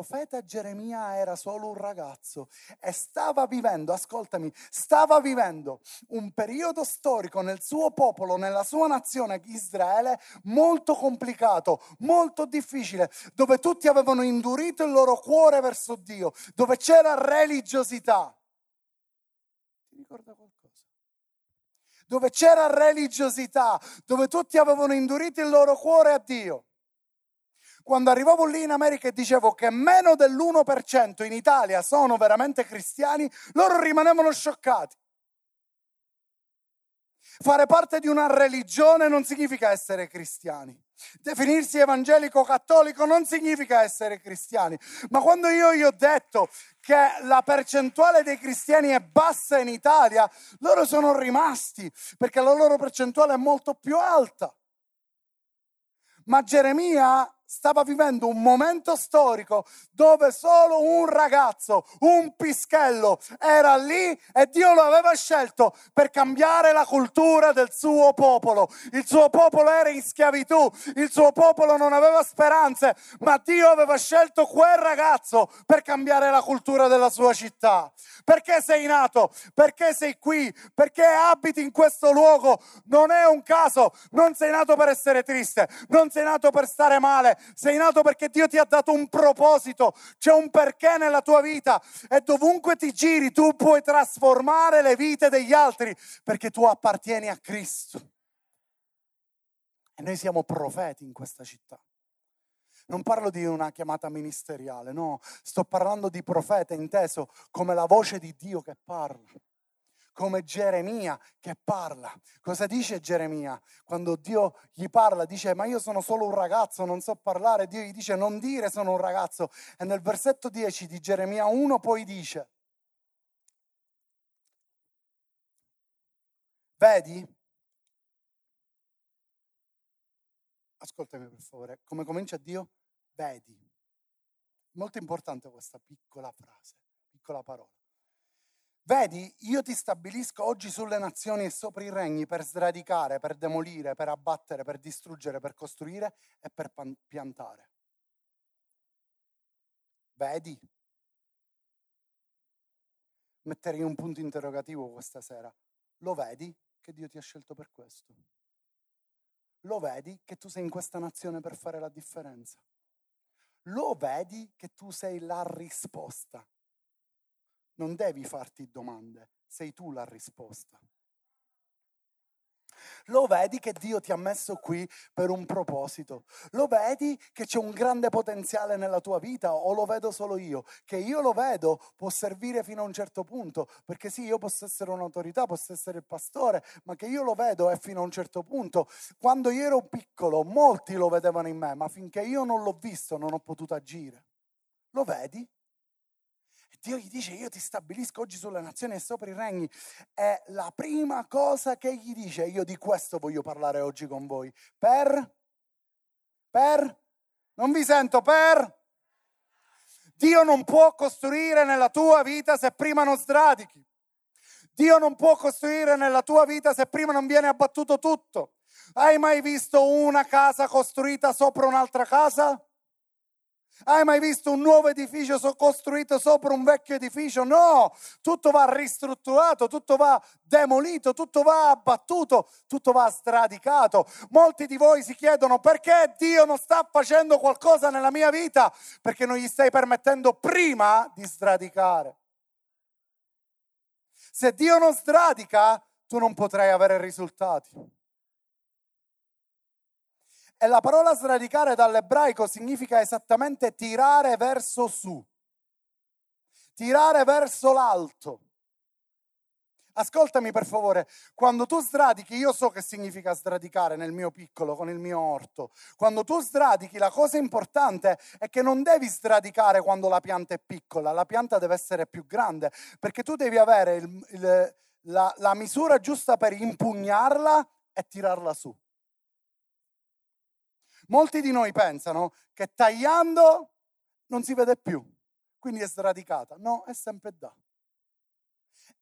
profeta Geremia era solo un ragazzo e stava vivendo, ascoltami, stava vivendo un periodo storico nel suo popolo, nella sua nazione Israele, molto complicato, molto difficile, dove tutti avevano indurito il loro cuore verso Dio, dove c'era religiosità. Ti ricorda qualcosa? Dove c'era religiosità, dove tutti avevano indurito il loro cuore a Dio quando arrivavo lì in America e dicevo che meno dell'1% in Italia sono veramente cristiani, loro rimanevano scioccati. Fare parte di una religione non significa essere cristiani. Definirsi evangelico cattolico non significa essere cristiani. Ma quando io gli ho detto che la percentuale dei cristiani è bassa in Italia, loro sono rimasti perché la loro percentuale è molto più alta. Ma Geremia stava vivendo un momento storico dove solo un ragazzo, un pischello era lì e Dio lo aveva scelto per cambiare la cultura del suo popolo. Il suo popolo era in schiavitù, il suo popolo non aveva speranze, ma Dio aveva scelto quel ragazzo per cambiare la cultura della sua città. Perché sei nato? Perché sei qui? Perché abiti in questo luogo? Non è un caso, non sei nato per essere triste, non sei nato per stare male, sei nato perché Dio ti ha dato un proposito, c'è un perché nella tua vita e dovunque ti giri tu puoi trasformare le vite degli altri perché tu appartieni a Cristo. E noi siamo profeti in questa città. Non parlo di una chiamata ministeriale, no, sto parlando di profeta inteso come la voce di Dio che parla come Geremia che parla. Cosa dice Geremia? Quando Dio gli parla, dice ma io sono solo un ragazzo, non so parlare. Dio gli dice non dire sono un ragazzo. E nel versetto 10 di Geremia 1 poi dice, vedi? Ascoltami per favore, come comincia Dio? Vedi. Molto importante questa piccola frase, piccola parola. Vedi, io ti stabilisco oggi sulle nazioni e sopra i regni per sradicare, per demolire, per abbattere, per distruggere, per costruire e per piantare. Vedi? Metterei un punto interrogativo questa sera. Lo vedi che Dio ti ha scelto per questo? Lo vedi che tu sei in questa nazione per fare la differenza? Lo vedi che tu sei la risposta non devi farti domande, sei tu la risposta. Lo vedi che Dio ti ha messo qui per un proposito. Lo vedi che c'è un grande potenziale nella tua vita o lo vedo solo io? Che io lo vedo può servire fino a un certo punto, perché sì, io posso essere un'autorità, posso essere il pastore, ma che io lo vedo è fino a un certo punto. Quando io ero piccolo, molti lo vedevano in me, ma finché io non l'ho visto non ho potuto agire. Lo vedi? Dio gli dice io ti stabilisco oggi sulle nazioni e sopra i regni. È la prima cosa che gli dice. Io di questo voglio parlare oggi con voi. Per? Per? Non vi sento per? Dio non può costruire nella tua vita se prima non sradichi. Dio non può costruire nella tua vita se prima non viene abbattuto tutto. Hai mai visto una casa costruita sopra un'altra casa? Hai mai visto un nuovo edificio costruito sopra un vecchio edificio? No, tutto va ristrutturato, tutto va demolito, tutto va abbattuto, tutto va stradicato. Molti di voi si chiedono perché Dio non sta facendo qualcosa nella mia vita? Perché non gli stai permettendo prima di sradicare. Se Dio non stradica, tu non potrai avere risultati. E la parola sradicare dall'ebraico significa esattamente tirare verso su, tirare verso l'alto. Ascoltami per favore, quando tu sradichi, io so che significa sradicare nel mio piccolo, con il mio orto. Quando tu sradichi, la cosa importante è che non devi sradicare quando la pianta è piccola, la pianta deve essere più grande, perché tu devi avere il, il, la, la misura giusta per impugnarla e tirarla su. Molti di noi pensano che tagliando non si vede più, quindi è sradicata. No, è sempre da.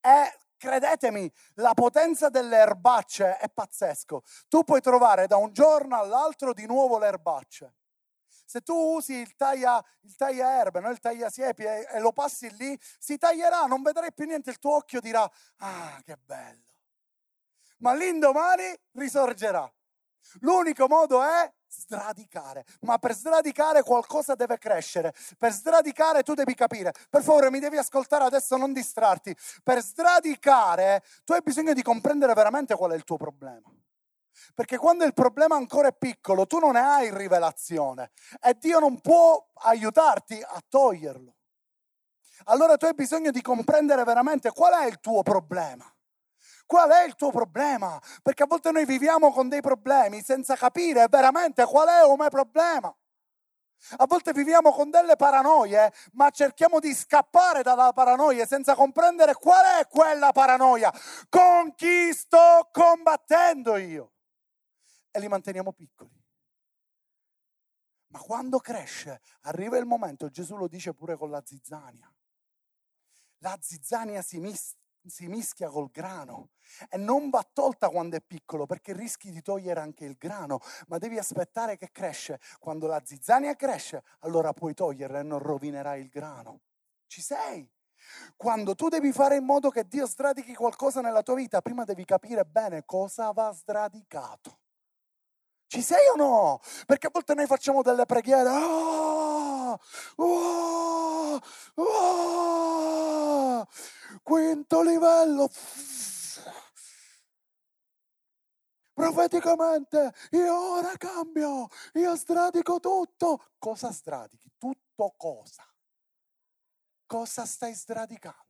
E credetemi, la potenza delle erbacce è pazzesco. Tu puoi trovare da un giorno all'altro di nuovo le erbacce. Se tu usi il taglia, il taglia erbe, no? il taglia siepi e, e lo passi lì, si taglierà, non vedrai più niente, il tuo occhio dirà, ah, che bello. Ma l'indomani risorgerà. L'unico modo è sradicare, ma per sradicare qualcosa deve crescere. Per sradicare tu devi capire. Per favore, mi devi ascoltare adesso, non distrarti. Per sradicare tu hai bisogno di comprendere veramente qual è il tuo problema. Perché quando il problema ancora è piccolo, tu non ne hai rivelazione e Dio non può aiutarti a toglierlo. Allora tu hai bisogno di comprendere veramente qual è il tuo problema. Qual è il tuo problema? Perché a volte noi viviamo con dei problemi senza capire veramente qual è il mio problema. A volte viviamo con delle paranoie, ma cerchiamo di scappare dalla paranoia senza comprendere qual è quella paranoia. Con chi sto combattendo io? E li manteniamo piccoli. Ma quando cresce, arriva il momento, Gesù lo dice pure con la zizzania. La zizzania si, mis- si mischia col grano e non va tolta quando è piccolo perché rischi di togliere anche il grano, ma devi aspettare che cresce. Quando la zizzania cresce, allora puoi toglierla e non rovinerai il grano. Ci sei? Quando tu devi fare in modo che Dio sradichi qualcosa nella tua vita, prima devi capire bene cosa va sradicato. Ci sei o no? Perché a volte noi facciamo delle preghiere. Oh, oh, oh, quinto livello. Profeticamente, io ora cambio, io stradico tutto. Cosa stradichi? Tutto cosa? Cosa stai sradicando?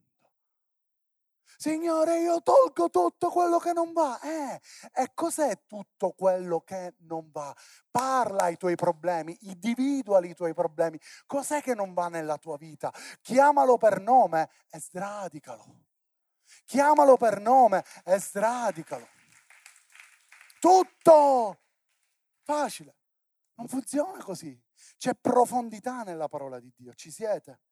Signore, io tolgo tutto quello che non va. Eh, e cos'è tutto quello che non va? Parla ai tuoi problemi, individuali i tuoi problemi. Cos'è che non va nella tua vita? Chiamalo per nome e sradicalo. Chiamalo per nome e sradicalo. Tutto facile. Non funziona così. C'è profondità nella parola di Dio. Ci siete?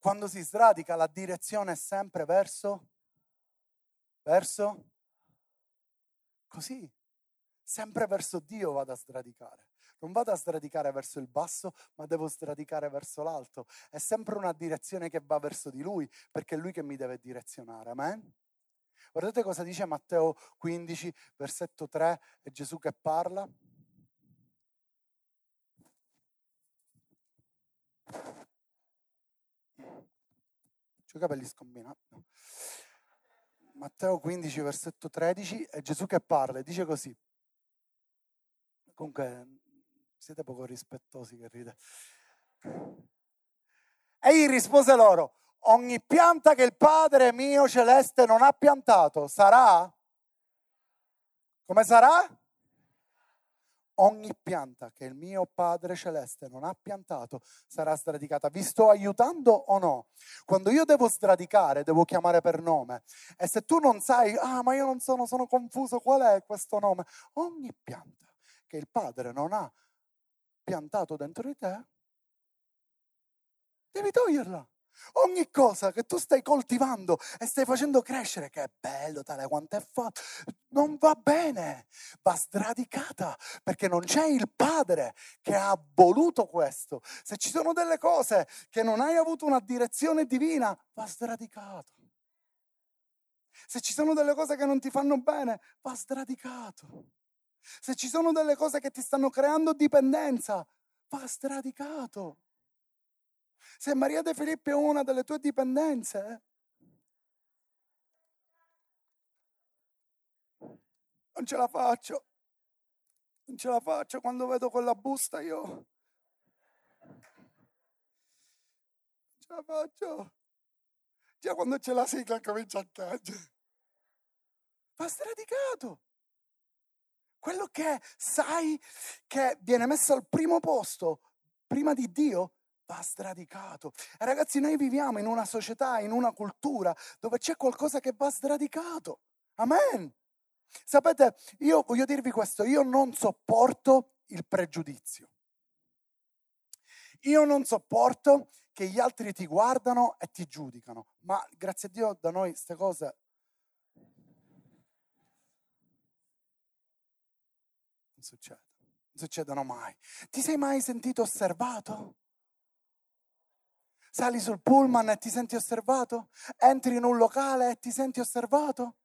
Quando si sradica la direzione è sempre verso, verso, così, sempre verso Dio vado a sradicare. Non vado a sradicare verso il basso, ma devo sradicare verso l'alto. È sempre una direzione che va verso di Lui, perché è Lui che mi deve direzionare. Amen? Guardate cosa dice Matteo 15, versetto 3, è Gesù che parla. I capelli scombinati. Matteo 15, versetto 13, è Gesù che parla e dice così. Comunque, siete poco rispettosi che ride. Egli rispose loro, ogni pianta che il Padre mio celeste non ha piantato sarà? Come sarà? Ogni pianta che il mio Padre Celeste non ha piantato sarà sradicata. Vi sto aiutando o no? Quando io devo sradicare, devo chiamare per nome. E se tu non sai, ah, ma io non sono, sono confuso, qual è questo nome? Ogni pianta che il Padre non ha piantato dentro di te, devi toglierla. Ogni cosa che tu stai coltivando e stai facendo crescere, che è bello, tale quanto è fatto, non va bene, va sradicata perché non c'è il Padre che ha voluto questo. Se ci sono delle cose che non hai avuto una direzione divina, va sradicato. Se ci sono delle cose che non ti fanno bene, va sradicato. Se ci sono delle cose che ti stanno creando dipendenza, va sradicato. Se Maria De Filippi è una delle tue dipendenze, non ce la faccio. Non ce la faccio quando vedo quella busta io. Non ce la faccio. Già quando c'è la sigla comincia a piangere. Va stradicato. Quello che sai che viene messo al primo posto prima di Dio va sradicato. E ragazzi, noi viviamo in una società, in una cultura dove c'è qualcosa che va sradicato. Amen. Sapete, io voglio dirvi questo, io non sopporto il pregiudizio. Io non sopporto che gli altri ti guardano e ti giudicano, ma grazie a Dio da noi queste cose non succede, non succedono mai. Ti sei mai sentito osservato? Sali sul pullman e ti senti osservato? Entri in un locale e ti senti osservato?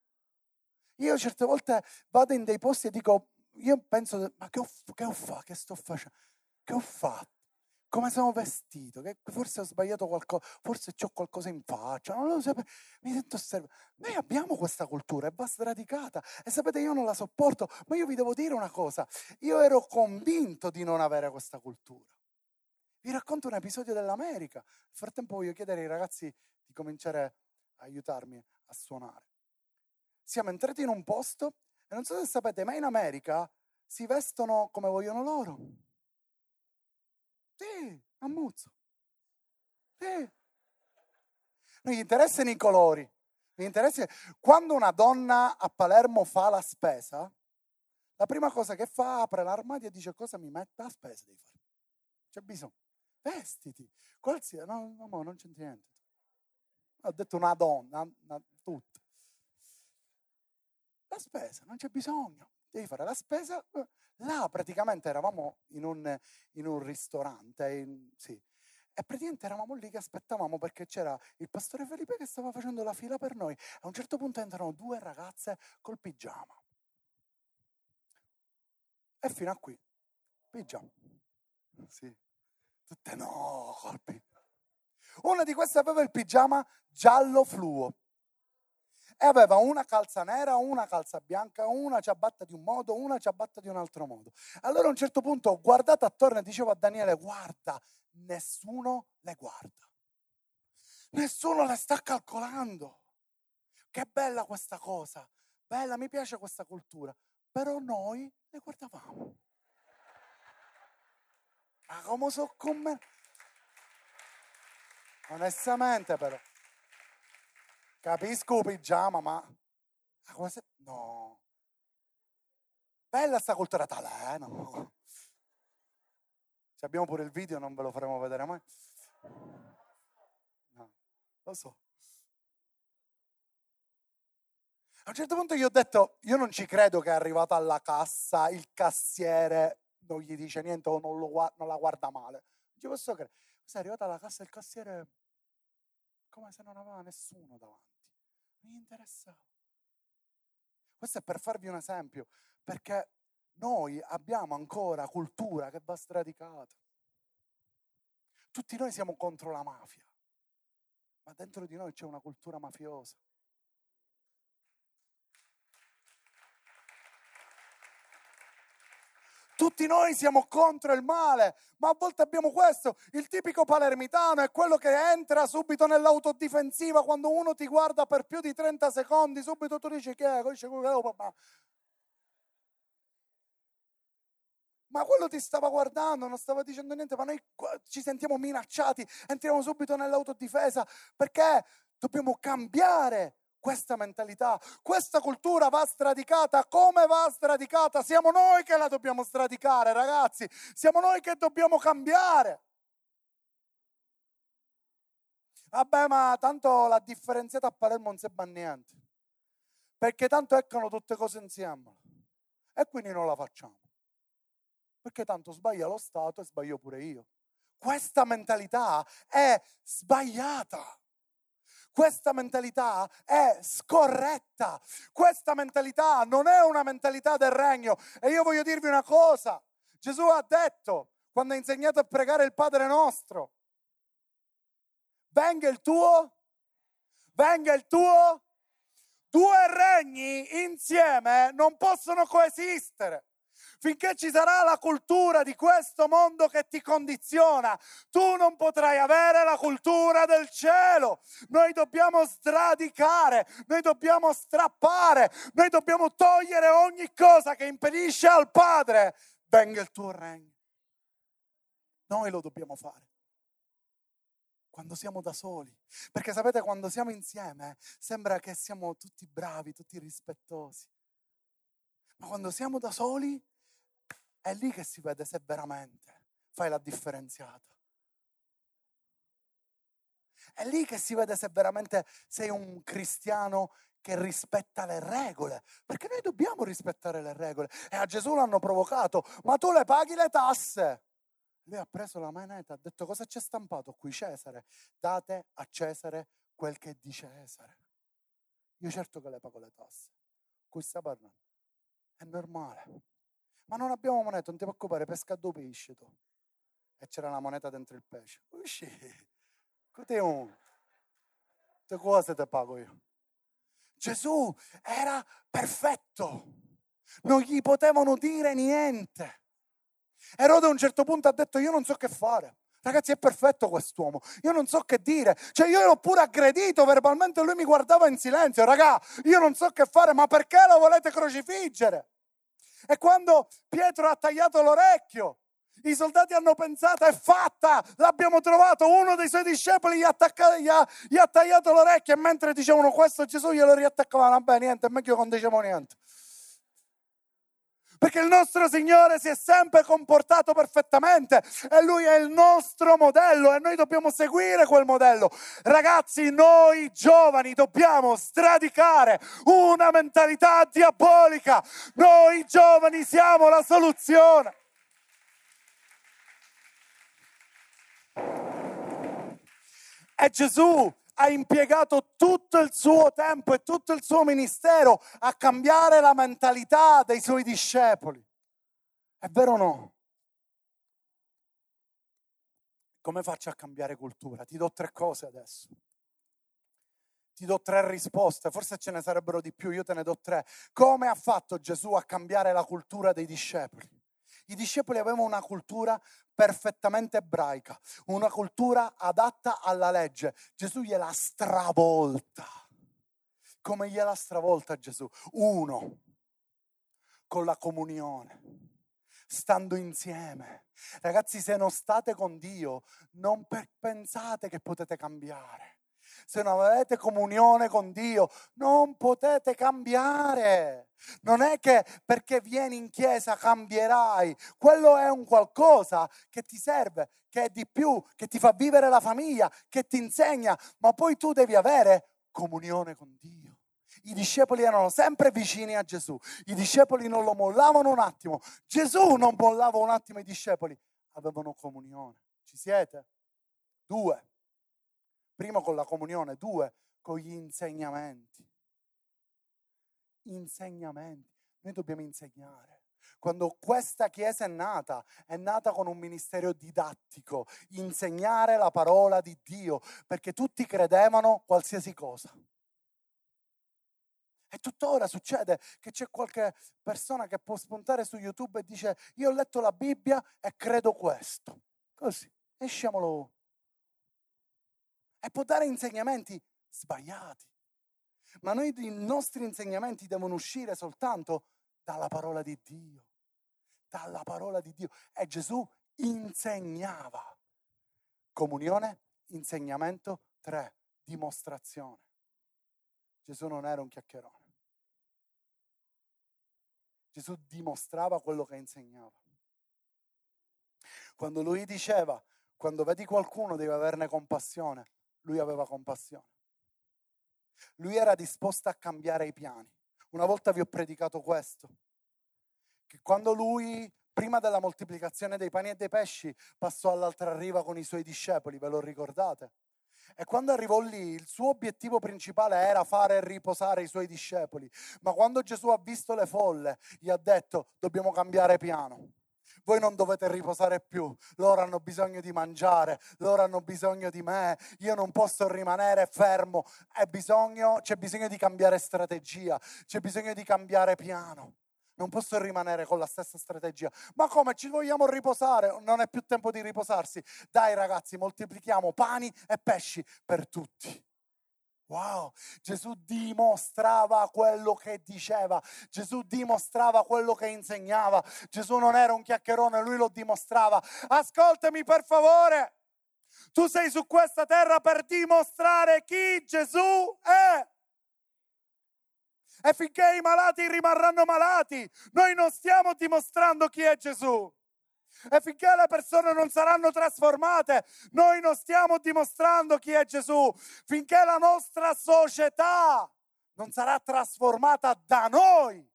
Io certe volte vado in dei posti e dico, io penso, ma che ho, che ho fatto? Che sto facendo? Che ho fatto? Come sono vestito? Che forse ho sbagliato qualcosa, forse ho qualcosa in faccia, non lo so, mi sento osservato. Noi abbiamo questa cultura, e va sradicata. E sapete, io non la sopporto, ma io vi devo dire una cosa, io ero convinto di non avere questa cultura. Vi racconto un episodio dell'America. Nel frattempo voglio chiedere ai ragazzi di cominciare a aiutarmi a suonare. Siamo entrati in un posto e non so se sapete, ma in America si vestono come vogliono loro. Sì, ammuzzo. Sì. Non gli interessano i colori. Mi interessa quando una donna a Palermo fa la spesa, la prima cosa che fa apre l'armadio e dice cosa mi mette la spesa devi fare. C'è bisogno vestiti, qualsiasi, no, no, non c'entra niente. Ho detto una donna, una, tutta. La spesa, non c'è bisogno, devi fare la spesa. Là praticamente eravamo in un, in un ristorante, in, sì, e praticamente eravamo lì che aspettavamo perché c'era il pastore Felipe che stava facendo la fila per noi. A un certo punto entrano due ragazze col pigiama. E fino a qui, pigiama. Sì. Tutte no, colpi. Una di queste aveva il pigiama giallo fluo e aveva una calza nera, una calza bianca, una ciabatta di un modo, una ciabatta di un altro modo. Allora a un certo punto ho guardato attorno e dicevo a Daniele, guarda, nessuno le guarda. Nessuno le sta calcolando. Che bella questa cosa. Bella, mi piace questa cultura. Però noi le guardavamo. Ma come so come... Onestamente però. Capisco pigiama, ma... ma se... No. Bella sta cultura tale? No. Se abbiamo pure il video non ve lo faremo vedere mai. No, lo so. A un certo punto io ho detto, io non ci credo che è arrivato alla cassa il cassiere non gli dice niente o non, lo, non la guarda male. Non ci posso credere. Sei arrivato alla cassa del cassiere come se non aveva nessuno davanti. Non gli interessava. Questo è per farvi un esempio, perché noi abbiamo ancora cultura che va sradicata. Tutti noi siamo contro la mafia, ma dentro di noi c'è una cultura mafiosa. Tutti noi siamo contro il male, ma a volte abbiamo questo. Il tipico palermitano è quello che entra subito nell'autodifensiva quando uno ti guarda per più di 30 secondi, subito tu dici che è, dice, ma... ma quello ti stava guardando, non stava dicendo niente, ma noi ci sentiamo minacciati, entriamo subito nell'autodifesa perché dobbiamo cambiare questa mentalità, questa cultura va stradicata. Come va stradicata? Siamo noi che la dobbiamo stradicare, ragazzi. Siamo noi che dobbiamo cambiare. Vabbè, ma tanto la differenziata a Palermo non si fa niente. Perché tanto eccano tutte cose insieme. E quindi non la facciamo. Perché tanto sbaglia lo Stato e sbaglio pure io. Questa mentalità è sbagliata. Questa mentalità è scorretta. Questa mentalità non è una mentalità del regno. E io voglio dirvi una cosa. Gesù ha detto, quando ha insegnato a pregare il Padre nostro, venga il tuo, venga il tuo. Due regni insieme non possono coesistere finché ci sarà la cultura di questo mondo che ti condiziona, tu non potrai avere la cultura del cielo. Noi dobbiamo sradicare, noi dobbiamo strappare, noi dobbiamo togliere ogni cosa che impedisce al Padre. Venga il tuo regno. Noi lo dobbiamo fare quando siamo da soli. Perché sapete, quando siamo insieme sembra che siamo tutti bravi, tutti rispettosi. Ma quando siamo da soli è lì che si vede se veramente fai la differenziata. È lì che si vede se veramente sei un cristiano che rispetta le regole, perché noi dobbiamo rispettare le regole. E a Gesù l'hanno provocato, ma tu le paghi le tasse. Lui ha preso la moneta, ha detto cosa c'è stampato qui Cesare? Date a Cesare quel che è di Cesare. Io certo che le pago le tasse. Qui sta parlando. È normale. Ma non abbiamo moneta, non ti preoccupare, pesca due pesci tu. E c'era la moneta dentro il pesce. Usci. Cos'è un? Che cose te pago io? Gesù era perfetto. Non gli potevano dire niente. Erode a un certo punto ha detto io non so che fare. Ragazzi, è perfetto quest'uomo. Io non so che dire. Cioè, io l'ho pure aggredito verbalmente, lui mi guardava in silenzio. Raga, io non so che fare, ma perché lo volete crocifiggere? E quando Pietro ha tagliato l'orecchio, i soldati hanno pensato, è fatta, l'abbiamo trovato. Uno dei suoi discepoli gli ha, attaccato, gli ha, gli ha tagliato l'orecchio e mentre dicevano questo Gesù glielo riattaccavano. Vabbè, niente, meglio non diciamo niente. Perché il nostro Signore si è sempre comportato perfettamente e Lui è il nostro modello e noi dobbiamo seguire quel modello. Ragazzi, noi giovani dobbiamo stradicare una mentalità diabolica. Noi giovani siamo la soluzione. E Gesù ha impiegato tutto il suo tempo e tutto il suo ministero a cambiare la mentalità dei suoi discepoli. È vero o no? Come faccio a cambiare cultura? Ti do tre cose adesso. Ti do tre risposte, forse ce ne sarebbero di più, io te ne do tre. Come ha fatto Gesù a cambiare la cultura dei discepoli? I discepoli avevano una cultura perfettamente ebraica, una cultura adatta alla legge. Gesù gliela stravolta. Come gliela stravolta Gesù? Uno, con la comunione, stando insieme. Ragazzi, se non state con Dio, non pensate che potete cambiare se non avete comunione con Dio, non potete cambiare. Non è che perché vieni in chiesa cambierai, quello è un qualcosa che ti serve, che è di più, che ti fa vivere la famiglia, che ti insegna, ma poi tu devi avere comunione con Dio. I discepoli erano sempre vicini a Gesù, i discepoli non lo mollavano un attimo, Gesù non mollava un attimo i discepoli, avevano comunione. Ci siete? Due primo con la comunione, due con gli insegnamenti. Insegnamenti. Noi dobbiamo insegnare. Quando questa Chiesa è nata, è nata con un ministero didattico, insegnare la parola di Dio, perché tutti credevano qualsiasi cosa. E tuttora succede che c'è qualche persona che può spuntare su YouTube e dice io ho letto la Bibbia e credo questo. Così, esciamolo e può dare insegnamenti sbagliati. Ma noi, i nostri insegnamenti devono uscire soltanto dalla parola di Dio. Dalla parola di Dio. E Gesù insegnava. Comunione, insegnamento, tre, dimostrazione. Gesù non era un chiacchierone. Gesù dimostrava quello che insegnava. Quando lui diceva, quando vedi qualcuno devi averne compassione, lui aveva compassione. Lui era disposto a cambiare i piani. Una volta vi ho predicato questo, che quando lui, prima della moltiplicazione dei pani e dei pesci, passò all'altra riva con i suoi discepoli, ve lo ricordate? E quando arrivò lì, il suo obiettivo principale era fare riposare i suoi discepoli. Ma quando Gesù ha visto le folle, gli ha detto, dobbiamo cambiare piano voi non dovete riposare più, loro hanno bisogno di mangiare, loro hanno bisogno di me, io non posso rimanere fermo, bisogno, c'è bisogno di cambiare strategia, c'è bisogno di cambiare piano. Non posso rimanere con la stessa strategia. Ma come ci vogliamo riposare? Non è più tempo di riposarsi. Dai ragazzi, moltiplichiamo pani e pesci per tutti. Wow, Gesù dimostrava quello che diceva, Gesù dimostrava quello che insegnava, Gesù non era un chiacchierone, lui lo dimostrava. Ascoltami per favore, tu sei su questa terra per dimostrare chi Gesù è. E finché i malati rimarranno malati, noi non stiamo dimostrando chi è Gesù. E finché le persone non saranno trasformate, noi non stiamo dimostrando chi è Gesù. Finché la nostra società non sarà trasformata da noi,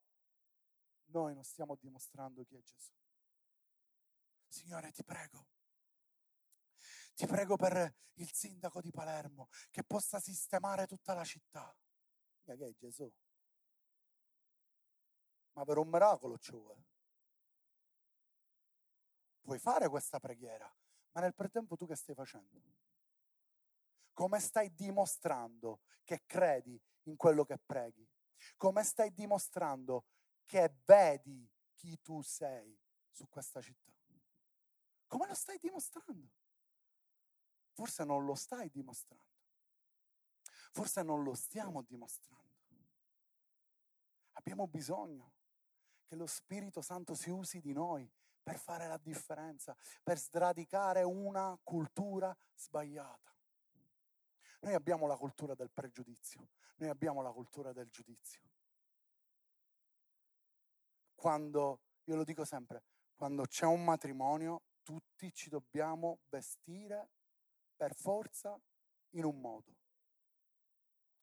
noi non stiamo dimostrando chi è Gesù. Signore, ti prego, ti prego per il sindaco di Palermo che possa sistemare tutta la città. Che è Gesù? Ma per un miracolo ci vuole. Puoi fare questa preghiera, ma nel frattempo tu che stai facendo? Come stai dimostrando che credi in quello che preghi? Come stai dimostrando che vedi chi tu sei su questa città? Come lo stai dimostrando? Forse non lo stai dimostrando. Forse non lo stiamo dimostrando. Abbiamo bisogno che lo Spirito Santo si usi di noi per fare la differenza, per sradicare una cultura sbagliata. Noi abbiamo la cultura del pregiudizio, noi abbiamo la cultura del giudizio. Quando, io lo dico sempre, quando c'è un matrimonio, tutti ci dobbiamo vestire per forza in un modo.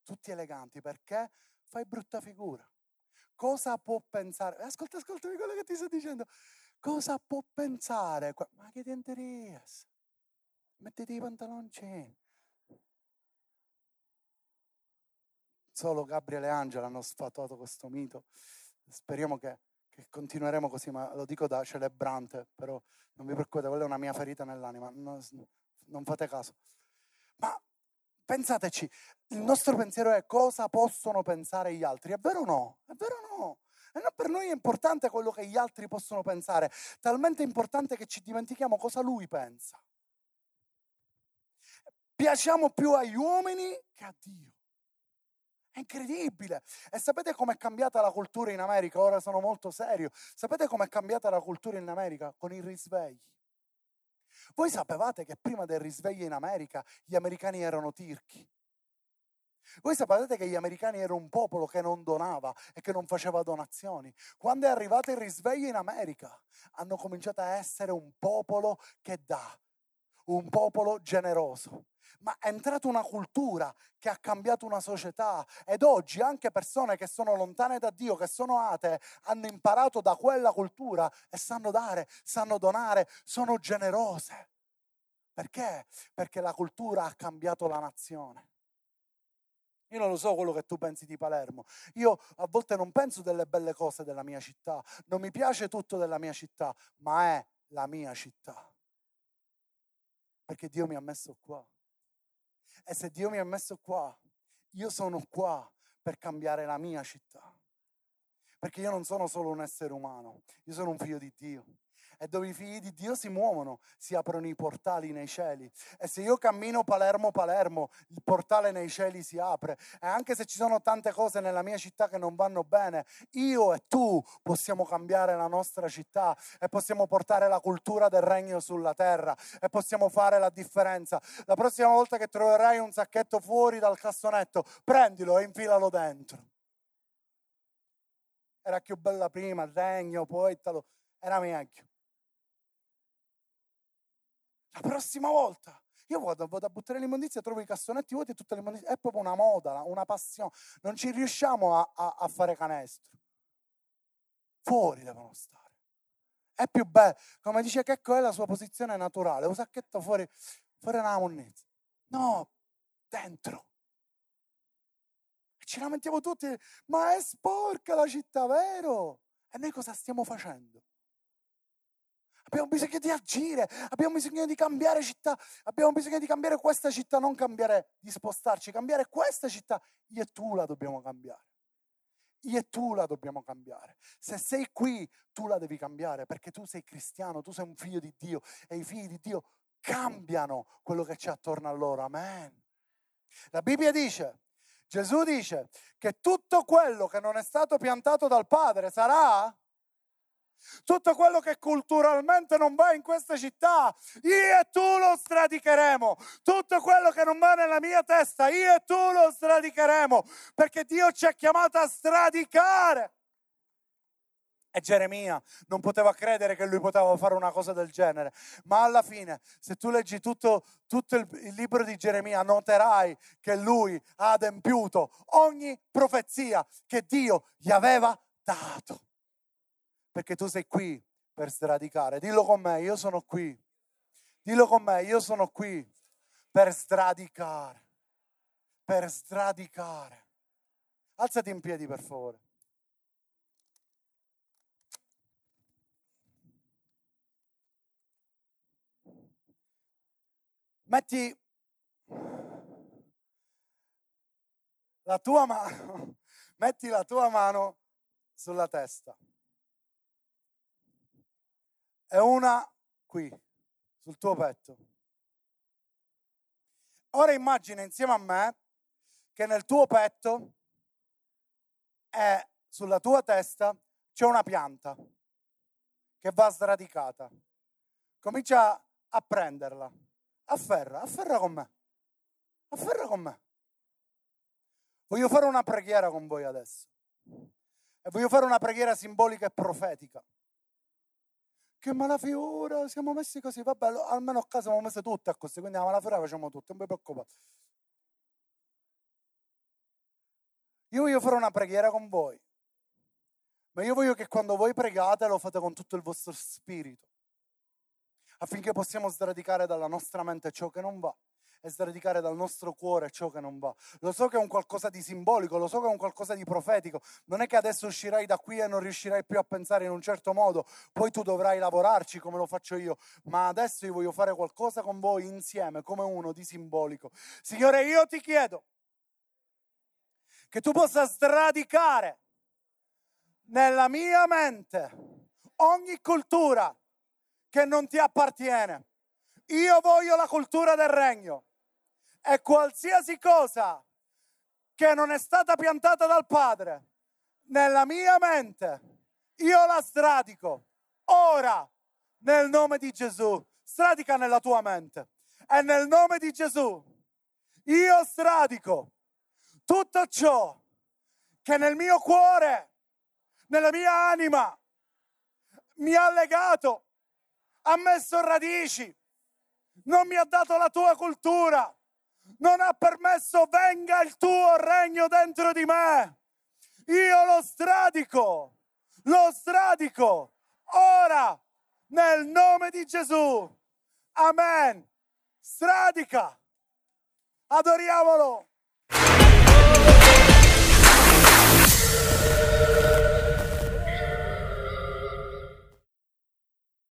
Tutti eleganti perché fai brutta figura. Cosa può pensare? Ascolta, ascoltami quello che ti sto dicendo. Cosa può pensare? Ma che ti interessa? Mettiti i pantaloncini. Solo Gabriele e Angela hanno sfatato questo mito. Speriamo che, che, continueremo così, ma lo dico da celebrante, però non vi preoccupate, quella è una mia ferita nell'anima, non, non fate caso. Ma pensateci, il nostro pensiero è cosa possono pensare gli altri, è vero o no? È vero o no? E non per noi è importante quello che gli altri possono pensare, talmente importante che ci dimentichiamo cosa lui pensa. Piacciamo più agli uomini che a Dio. È incredibile. E sapete com'è cambiata la cultura in America? Ora sono molto serio. Sapete com'è cambiata la cultura in America? Con i risvegli. Voi sapevate che prima del risveglio in America gli americani erano tirchi? Voi sapete che gli americani erano un popolo che non donava e che non faceva donazioni. Quando è arrivato il risveglio in America, hanno cominciato a essere un popolo che dà, un popolo generoso ma è entrata una cultura che ha cambiato una società ed oggi anche persone che sono lontane da Dio, che sono atee, hanno imparato da quella cultura e sanno dare, sanno donare, sono generose. Perché? Perché la cultura ha cambiato la nazione. Io non lo so quello che tu pensi di Palermo. Io a volte non penso delle belle cose della mia città, non mi piace tutto della mia città, ma è la mia città. Perché Dio mi ha messo qua. E se Dio mi ha messo qua, io sono qua per cambiare la mia città. Perché io non sono solo un essere umano, io sono un figlio di Dio e dove i figli di Dio si muovono, si aprono i portali nei cieli. E se io cammino Palermo-Palermo, il portale nei cieli si apre. E anche se ci sono tante cose nella mia città che non vanno bene, io e tu possiamo cambiare la nostra città e possiamo portare la cultura del regno sulla terra e possiamo fare la differenza. La prossima volta che troverai un sacchetto fuori dal cassonetto, prendilo e infilalo dentro. Era più bella prima, il regno, poi era meglio. La prossima volta io vado, vado, a buttare l'immondizia, trovo i cassonetti vuoti e tutte le immondizie. È proprio una moda, una passione. Non ci riusciamo a, a, a fare canestro. Fuori devono stare. È più bello. Come dice Checco, è la sua posizione naturale. Un sacchetto fuori, fuori una monnezza. No, dentro. E ci lamentiamo tutti. Ma è sporca la città, vero? E noi cosa stiamo facendo? Abbiamo bisogno di agire, abbiamo bisogno di cambiare città, abbiamo bisogno di cambiare questa città, non cambiare, di spostarci, cambiare questa città. Io e tu la dobbiamo cambiare. Io e tu la dobbiamo cambiare. Se sei qui, tu la devi cambiare perché tu sei cristiano, tu sei un figlio di Dio e i figli di Dio cambiano quello che c'è attorno a loro. Amen. La Bibbia dice, Gesù dice che tutto quello che non è stato piantato dal Padre sarà tutto quello che culturalmente non va in questa città, io e tu lo stradicheremo. Tutto quello che non va nella mia testa, io e tu lo stradicheremo. Perché Dio ci ha chiamato a stradicare. E Geremia non poteva credere che lui poteva fare una cosa del genere. Ma alla fine, se tu leggi tutto, tutto il, il, libro di Geremia, noterai che lui ha adempiuto ogni profezia che Dio gli aveva dato. Perché tu sei qui per sradicare. Dillo con me, io sono qui. Dillo con me, io sono qui per sradicare. Per sradicare. Alzati in piedi, per favore. Metti la tua mano, metti la tua mano sulla testa e una qui, sul tuo petto. Ora immagina insieme a me che nel tuo petto e sulla tua testa c'è una pianta che va sradicata. Comincia a prenderla Afferra, afferra con me. Afferra con me. Voglio fare una preghiera con voi adesso. E voglio fare una preghiera simbolica e profetica. Che malafiora, siamo messi così, vabbè, almeno a casa siamo messi tutte così, quindi la malafiora facciamo tutte, non vi preoccupate. Io voglio fare una preghiera con voi, ma io voglio che quando voi pregate lo fate con tutto il vostro spirito affinché possiamo sradicare dalla nostra mente ciò che non va e sradicare dal nostro cuore ciò che non va. Lo so che è un qualcosa di simbolico, lo so che è un qualcosa di profetico. Non è che adesso uscirai da qui e non riuscirai più a pensare in un certo modo, poi tu dovrai lavorarci come lo faccio io, ma adesso io voglio fare qualcosa con voi insieme, come uno di simbolico. Signore, io ti chiedo che tu possa sradicare nella mia mente ogni cultura che non ti appartiene. Io voglio la cultura del regno e qualsiasi cosa che non è stata piantata dal Padre nella mia mente, io la stradico. Ora, nel nome di Gesù, stradica nella tua mente. E nel nome di Gesù, io stradico tutto ciò che nel mio cuore, nella mia anima, mi ha legato ha messo radici, non mi ha dato la tua cultura, non ha permesso venga il tuo regno dentro di me. Io lo stradico, lo stradico ora nel nome di Gesù. Amen. Stradica. Adoriamolo.